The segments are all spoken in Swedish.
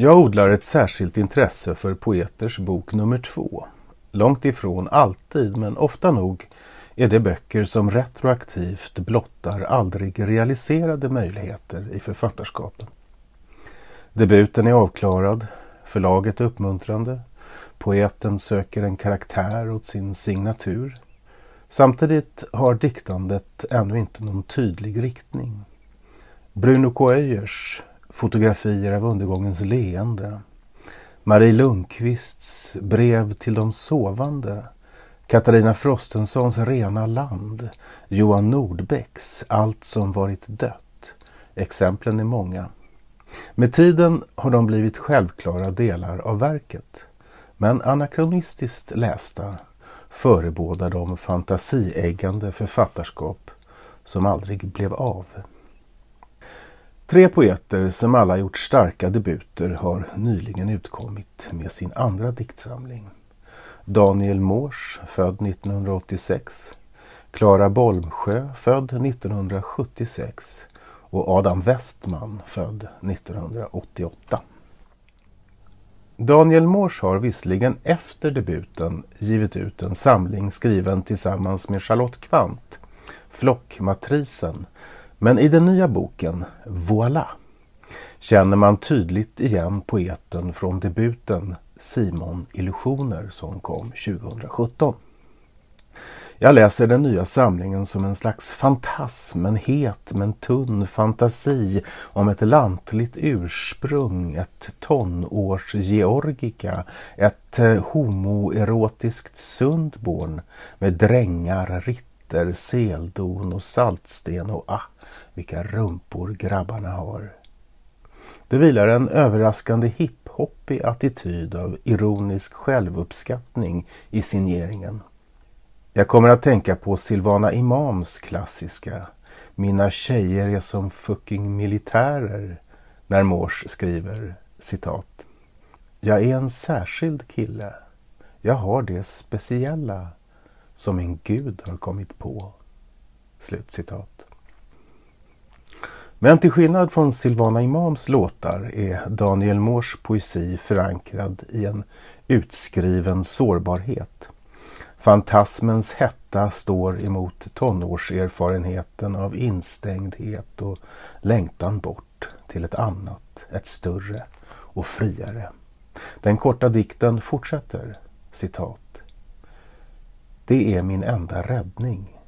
Jag odlar ett särskilt intresse för poeters bok nummer två. Långt ifrån alltid, men ofta nog, är det böcker som retroaktivt blottar aldrig realiserade möjligheter i författarskapen. Debuten är avklarad, förlaget är uppmuntrande, poeten söker en karaktär åt sin signatur. Samtidigt har diktandet ännu inte någon tydlig riktning. Bruno Coöyers fotografier av undergångens leende, Marie Lundqvists brev till de sovande, Katarina Frostensons Rena land, Johan Nordbecks Allt som varit dött. Exemplen är många. Med tiden har de blivit självklara delar av verket. Men anakronistiskt lästa förebådar de fantasieggande författarskap som aldrig blev av. Tre poeter som alla gjort starka debuter har nyligen utkommit med sin andra diktsamling. Daniel Mors, född 1986, Klara Bolmsjö, född 1976 och Adam Westman, född 1988. Daniel Mors har visserligen efter debuten givit ut en samling skriven tillsammans med Charlotte Kvant, Flockmatrisen, men i den nya boken Voila! känner man tydligt igen poeten från debuten Simon Illusioner som kom 2017. Jag läser den nya samlingen som en slags fantasm, en het men tunn fantasi om ett lantligt ursprung, ett tonårs-Georgika, ett eh, homoerotiskt Sundborn med drängar, ritter, seldon och saltsten och ack vilka rumpor grabbarna har. Det vilar en överraskande hiphoppig attityd av ironisk självuppskattning i signeringen. Jag kommer att tänka på Silvana Imams klassiska Mina tjejer är som fucking militärer när Mors skriver citat. Jag är en särskild kille. Jag har det speciella som en gud har kommit på. Slutcitat. Men till skillnad från Silvana Imams låtar är Daniel Mors poesi förankrad i en utskriven sårbarhet. Fantasmens hetta står emot tonårserfarenheten av instängdhet och längtan bort till ett annat, ett större och friare. Den korta dikten fortsätter, citat. Det är min enda räddning,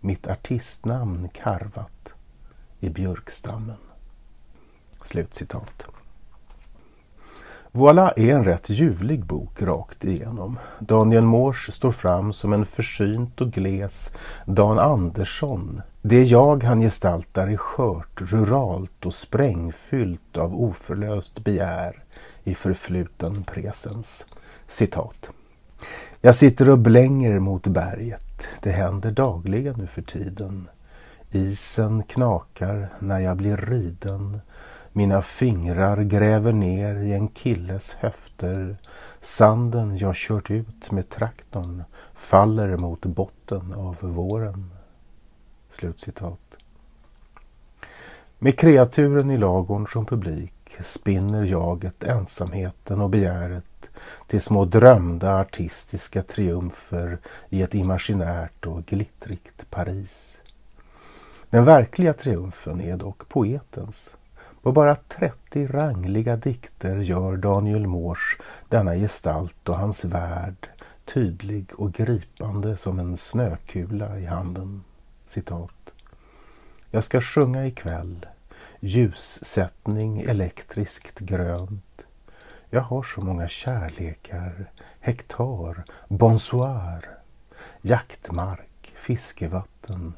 mitt artistnamn karvat i björkstammen. Slutcitat. Voilà är en rätt ljuvlig bok rakt igenom. Daniel Mors står fram som en försynt och gles Dan Andersson. Det jag han gestaltar är skört, ruralt och sprängfyllt av oförlöst begär i förfluten presens. Citat. Jag sitter och blänger mot berget. Det händer dagligen nu för tiden. Isen knakar när jag blir riden. Mina fingrar gräver ner i en killes höfter. Sanden jag kört ut med traktorn faller mot botten av våren. Slutcitat. Med kreaturen i lagorn som publik spinner jaget ensamheten och begäret till små drömda artistiska triumfer i ett imaginärt och glittrigt Paris. Den verkliga triumfen är dock poetens. På bara 30 rangliga dikter gör Daniel Mors denna gestalt och hans värld tydlig och gripande som en snökula i handen. Citat. Jag ska sjunga ikväll, ljussättning elektriskt grönt. Jag har så många kärlekar, hektar, bonsoir, jaktmark, fiskevatten,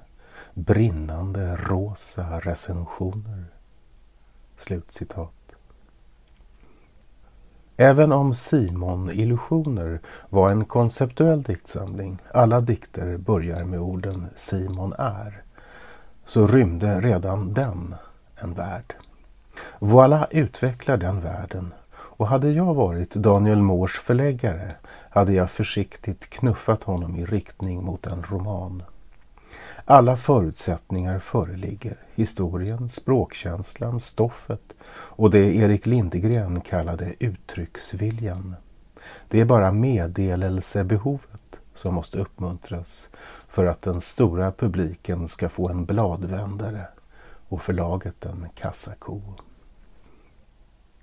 brinnande rosa recensioner. Slutcitat. Även om Simon Illusioner var en konceptuell diktsamling, alla dikter börjar med orden Simon är, så rymde redan den en värld. Voila! utvecklar den världen och hade jag varit Daniel Moors förläggare hade jag försiktigt knuffat honom i riktning mot en roman. Alla förutsättningar föreligger. Historien, språkkänslan, stoffet och det Erik Lindegren kallade uttrycksviljan. Det är bara meddelelsebehovet som måste uppmuntras för att den stora publiken ska få en bladvändare och förlaget en kassako.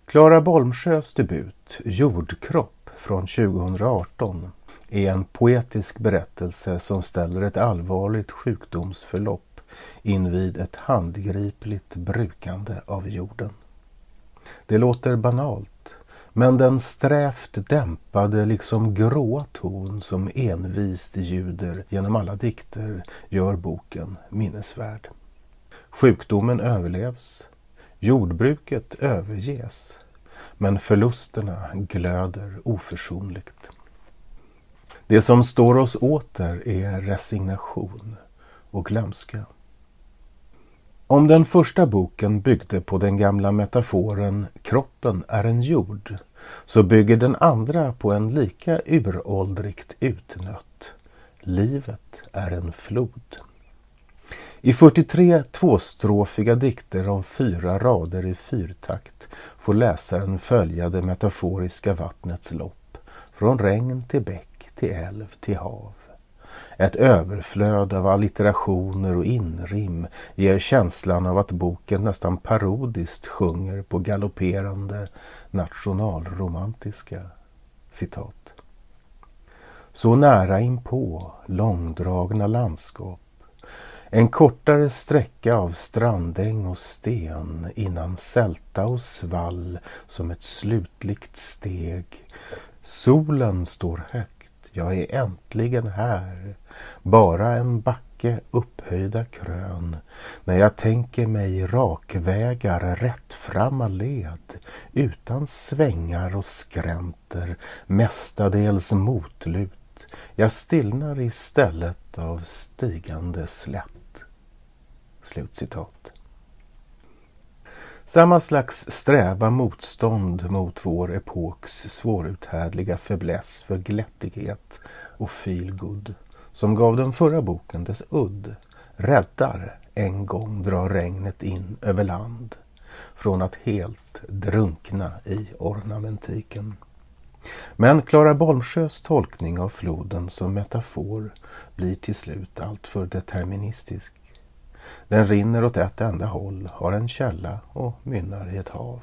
Klara Bolmsjös debut Jordkropp från 2018 är en poetisk berättelse som ställer ett allvarligt sjukdomsförlopp invid ett handgripligt brukande av jorden. Det låter banalt, men den strävt dämpade, liksom gråa ton som envist ljuder genom alla dikter gör boken minnesvärd. Sjukdomen överlevs, jordbruket överges, men förlusterna glöder oförsonligt. Det som står oss åter är resignation och glömska. Om den första boken byggde på den gamla metaforen kroppen är en jord så bygger den andra på en lika uråldrigt utnött. Livet är en flod. I 43 tvåstrofiga dikter om fyra rader i fyrtakt får läsaren följa det metaforiska vattnets lopp från regn till bäck till älv, till hav. Ett överflöd av allitterationer och inrim ger känslan av att boken nästan parodiskt sjunger på galopperande nationalromantiska citat. Så nära inpå långdragna landskap en kortare sträcka av strandäng och sten innan sälta och svall som ett slutligt steg. Solen står högt jag är äntligen här. Bara en backe upphöjda krön. När jag tänker mig rakvägar, rättframma led. Utan svängar och skränter, mestadels motlut. Jag stillnar istället av stigande slätt. Slutcitat. Samma slags sträva motstånd mot vår epoks svåruthärdliga fäbless för glättighet och feelgood som gav den förra boken dess udd räddar en gång drar regnet in över land från att helt drunkna i ornamentiken. Men Klara Bolmsjös tolkning av floden som metafor blir till slut alltför deterministisk. Den rinner åt ett enda håll, har en källa och mynnar i ett hav.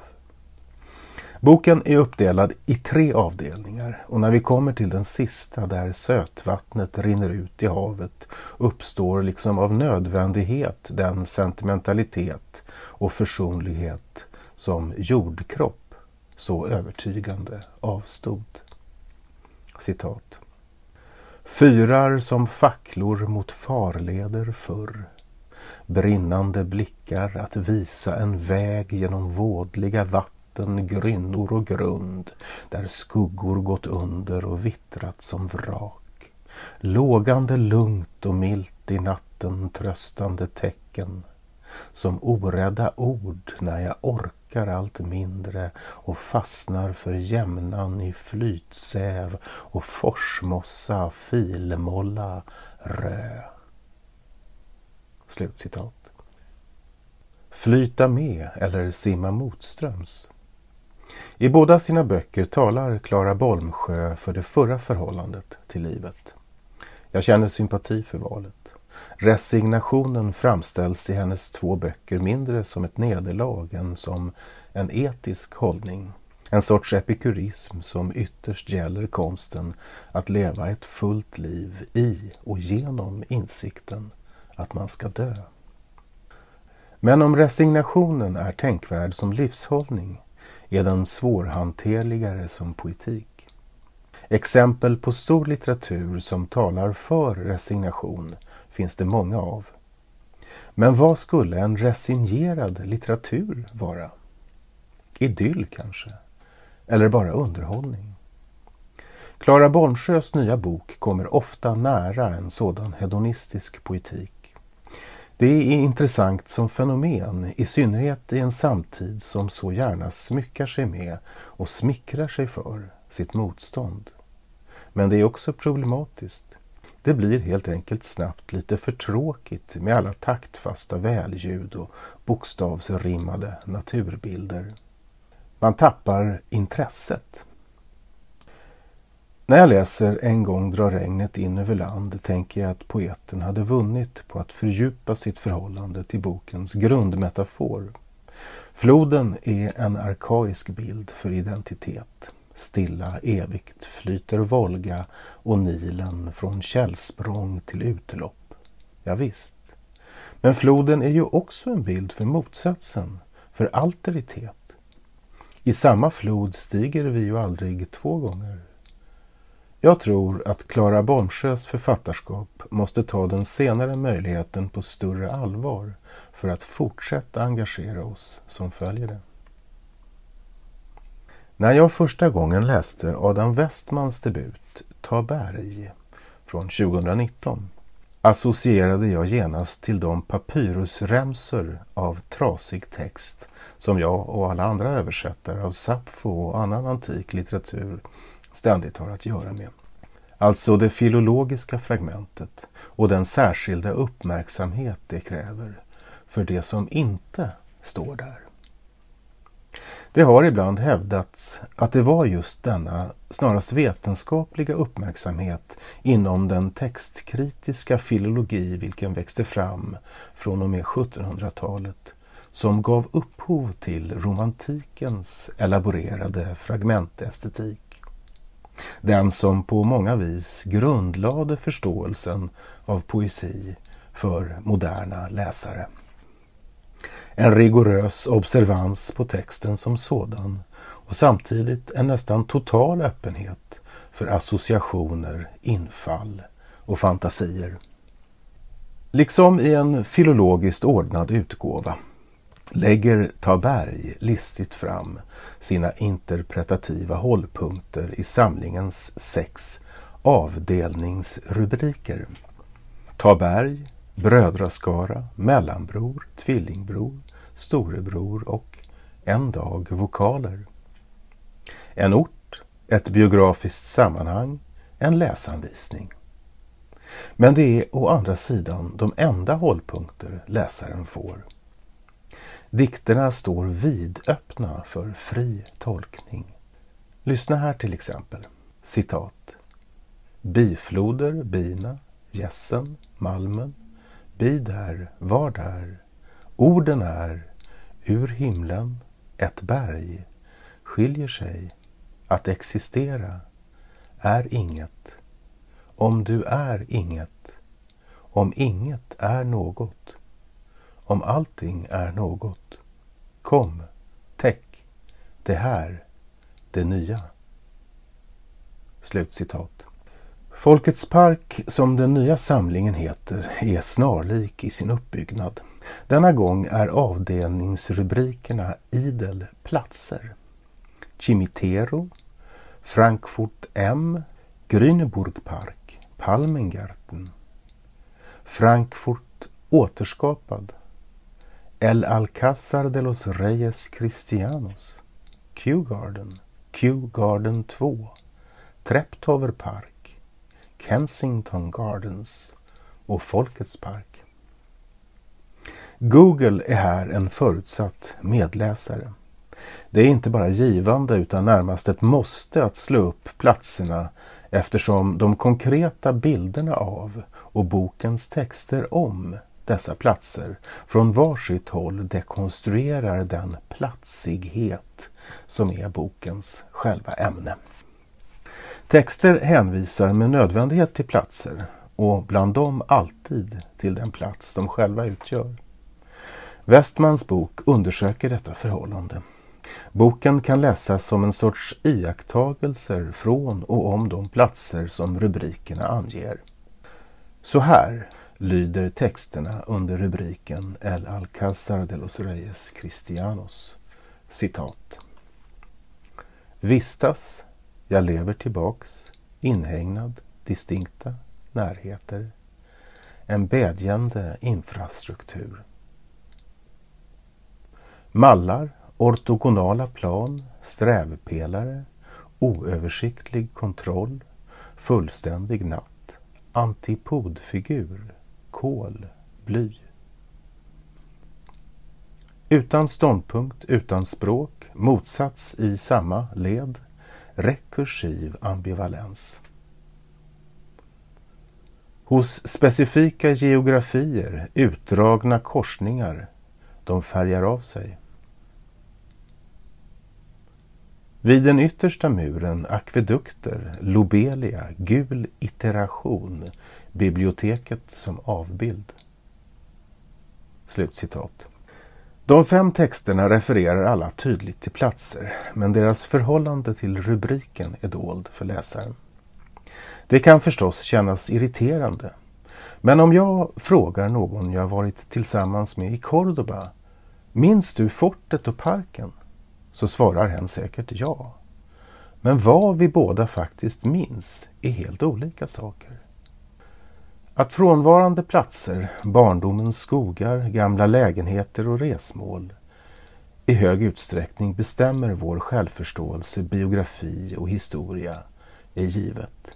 Boken är uppdelad i tre avdelningar och när vi kommer till den sista där sötvattnet rinner ut i havet uppstår liksom av nödvändighet den sentimentalitet och försonlighet som jordkropp så övertygande avstod. Citat. Fyrar som facklor mot farleder förr brinnande blickar att visa en väg genom vådliga vatten, grynnor och grund där skuggor gått under och vittrat som vrak. Lågande lugnt och milt i natten tröstande tecken som orädda ord när jag orkar allt mindre och fastnar för jämnan i flytsäv och forsmossa, filmolla, rö. Slutcitat. Flyta med eller simma motströms. I båda sina böcker talar Klara Bolmsjö för det förra förhållandet till livet. Jag känner sympati för valet. Resignationen framställs i hennes två böcker mindre som ett nederlag än som en etisk hållning. En sorts epikurism som ytterst gäller konsten att leva ett fullt liv i och genom insikten att man ska dö. Men om resignationen är tänkvärd som livshållning är den svårhanterligare som poetik. Exempel på stor litteratur som talar för resignation finns det många av. Men vad skulle en resignerad litteratur vara? Idyll kanske? Eller bara underhållning? Klara Bolmsjös nya bok kommer ofta nära en sådan hedonistisk poetik. Det är intressant som fenomen, i synnerhet i en samtid som så gärna smyckar sig med och smickrar sig för sitt motstånd. Men det är också problematiskt. Det blir helt enkelt snabbt lite för tråkigt med alla taktfasta välljud och bokstavsrimmade naturbilder. Man tappar intresset. När jag läser En gång drar regnet in över land tänker jag att poeten hade vunnit på att fördjupa sitt förhållande till bokens grundmetafor. Floden är en arkaisk bild för identitet. Stilla evigt flyter Volga och Nilen från källsprång till utlopp. Ja, visst. Men floden är ju också en bild för motsatsen, för alteritet. I samma flod stiger vi ju aldrig två gånger. Jag tror att Klara Bolmsjös författarskap måste ta den senare möjligheten på större allvar för att fortsätta engagera oss som följer det. När jag första gången läste Adam Westmans debut Ta berg från 2019 associerade jag genast till de papyrusremsor av trasig text som jag och alla andra översättare av Sappho och annan antik litteratur ständigt har att göra med. Alltså det filologiska fragmentet och den särskilda uppmärksamhet det kräver för det som inte står där. Det har ibland hävdats att det var just denna snarast vetenskapliga uppmärksamhet inom den textkritiska filologi vilken växte fram från och med 1700-talet som gav upphov till romantikens elaborerade fragmentestetik. Den som på många vis grundlade förståelsen av poesi för moderna läsare. En rigorös observans på texten som sådan och samtidigt en nästan total öppenhet för associationer, infall och fantasier. Liksom i en filologiskt ordnad utgåva lägger Taberg listigt fram sina interpretativa hållpunkter i samlingens sex avdelningsrubriker. Taberg, brödraskara, mellanbror, tvillingbror, storebror och en dag vokaler. En ort, ett biografiskt sammanhang, en läsanvisning. Men det är å andra sidan de enda hållpunkter läsaren får. Dikterna står vidöppna för fri tolkning. Lyssna här till exempel. Citat. Bifloder, bina, gässen, malmen. Bi där, var där. Orden är ur himlen, ett berg, skiljer sig, att existera, är inget. Om du är inget, om inget är något, om allting är något. Kom, täck, det här, det nya. Slutcitat. Folkets park, som den nya samlingen heter, är snarlik i sin uppbyggnad. Denna gång är avdelningsrubrikerna idel platser. Cimitero, Frankfurt M, Grüneburgpark, Palmengarten. Frankfurt återskapad, El Alcázar de los Reyes Cristianos, Kew Garden, Kew Garden 2, Treptower Park, Kensington Gardens och Folkets park. Google är här en förutsatt medläsare. Det är inte bara givande utan närmast ett måste att slå upp platserna eftersom de konkreta bilderna av och bokens texter om dessa platser från varsitt håll dekonstruerar den platsighet som är bokens själva ämne. Texter hänvisar med nödvändighet till platser och bland dem alltid till den plats de själva utgör. Westmans bok undersöker detta förhållande. Boken kan läsas som en sorts iakttagelser från och om de platser som rubrikerna anger. Så här lyder texterna under rubriken El Alcázar de los Reyes Cristianos. Citat. Vistas, jag lever tillbaks, inhägnad, distinkta närheter. En bedjande infrastruktur. Mallar, ortogonala plan, strävpelare, oöversiktlig kontroll, fullständig natt, antipodfigur, kol, bly. Utan ståndpunkt, utan språk, motsats i samma led, rekursiv ambivalens. Hos specifika geografier, utdragna korsningar, de färgar av sig. Vid den yttersta muren akvedukter, lobelia, gul iteration, biblioteket som avbild. Slutcitat. De fem texterna refererar alla tydligt till platser, men deras förhållande till rubriken är dold för läsaren. Det kan förstås kännas irriterande, men om jag frågar någon jag varit tillsammans med i Cordoba, minns du fortet och parken? Så svarar hen säkert ja. Men vad vi båda faktiskt minns är helt olika saker. Att frånvarande platser, barndomens skogar, gamla lägenheter och resmål i hög utsträckning bestämmer vår självförståelse, biografi och historia är givet.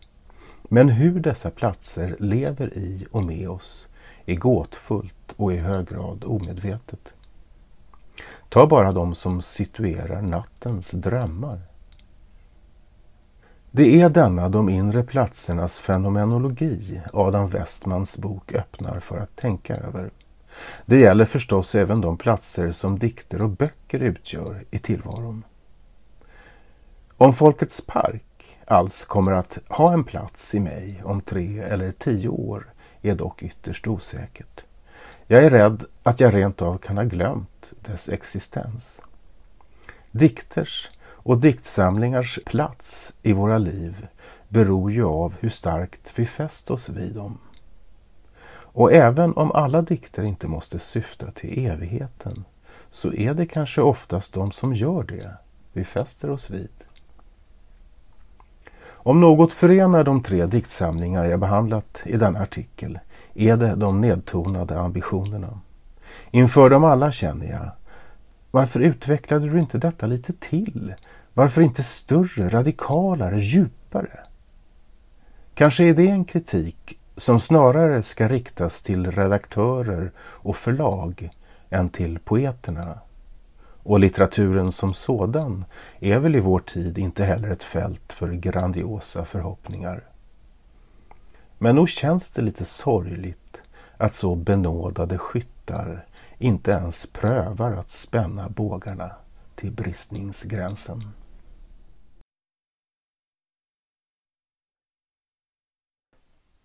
Men hur dessa platser lever i och med oss är gåtfullt och i hög grad omedvetet. Ta bara de som situerar nattens drömmar. Det är denna de inre platsernas fenomenologi Adam Westmans bok öppnar för att tänka över. Det gäller förstås även de platser som dikter och böcker utgör i tillvaron. Om Folkets park alls kommer att ha en plats i mig om tre eller tio år är dock ytterst osäkert. Jag är rädd att jag rent av kan ha glömt dess existens. Dikters och diktsamlingars plats i våra liv beror ju av hur starkt vi fäst oss vid dem. Och även om alla dikter inte måste syfta till evigheten så är det kanske oftast de som gör det vi fäster oss vid. Om något förenar de tre diktsamlingar jag behandlat i denna artikel är det de nedtonade ambitionerna. Inför dem alla känner jag, varför utvecklade du inte detta lite till? Varför inte större, radikalare, djupare? Kanske är det en kritik som snarare ska riktas till redaktörer och förlag än till poeterna. Och litteraturen som sådan är väl i vår tid inte heller ett fält för grandiosa förhoppningar. Men nog känns det lite sorgligt att så benådade skyttar inte ens prövar att spänna bågarna till bristningsgränsen.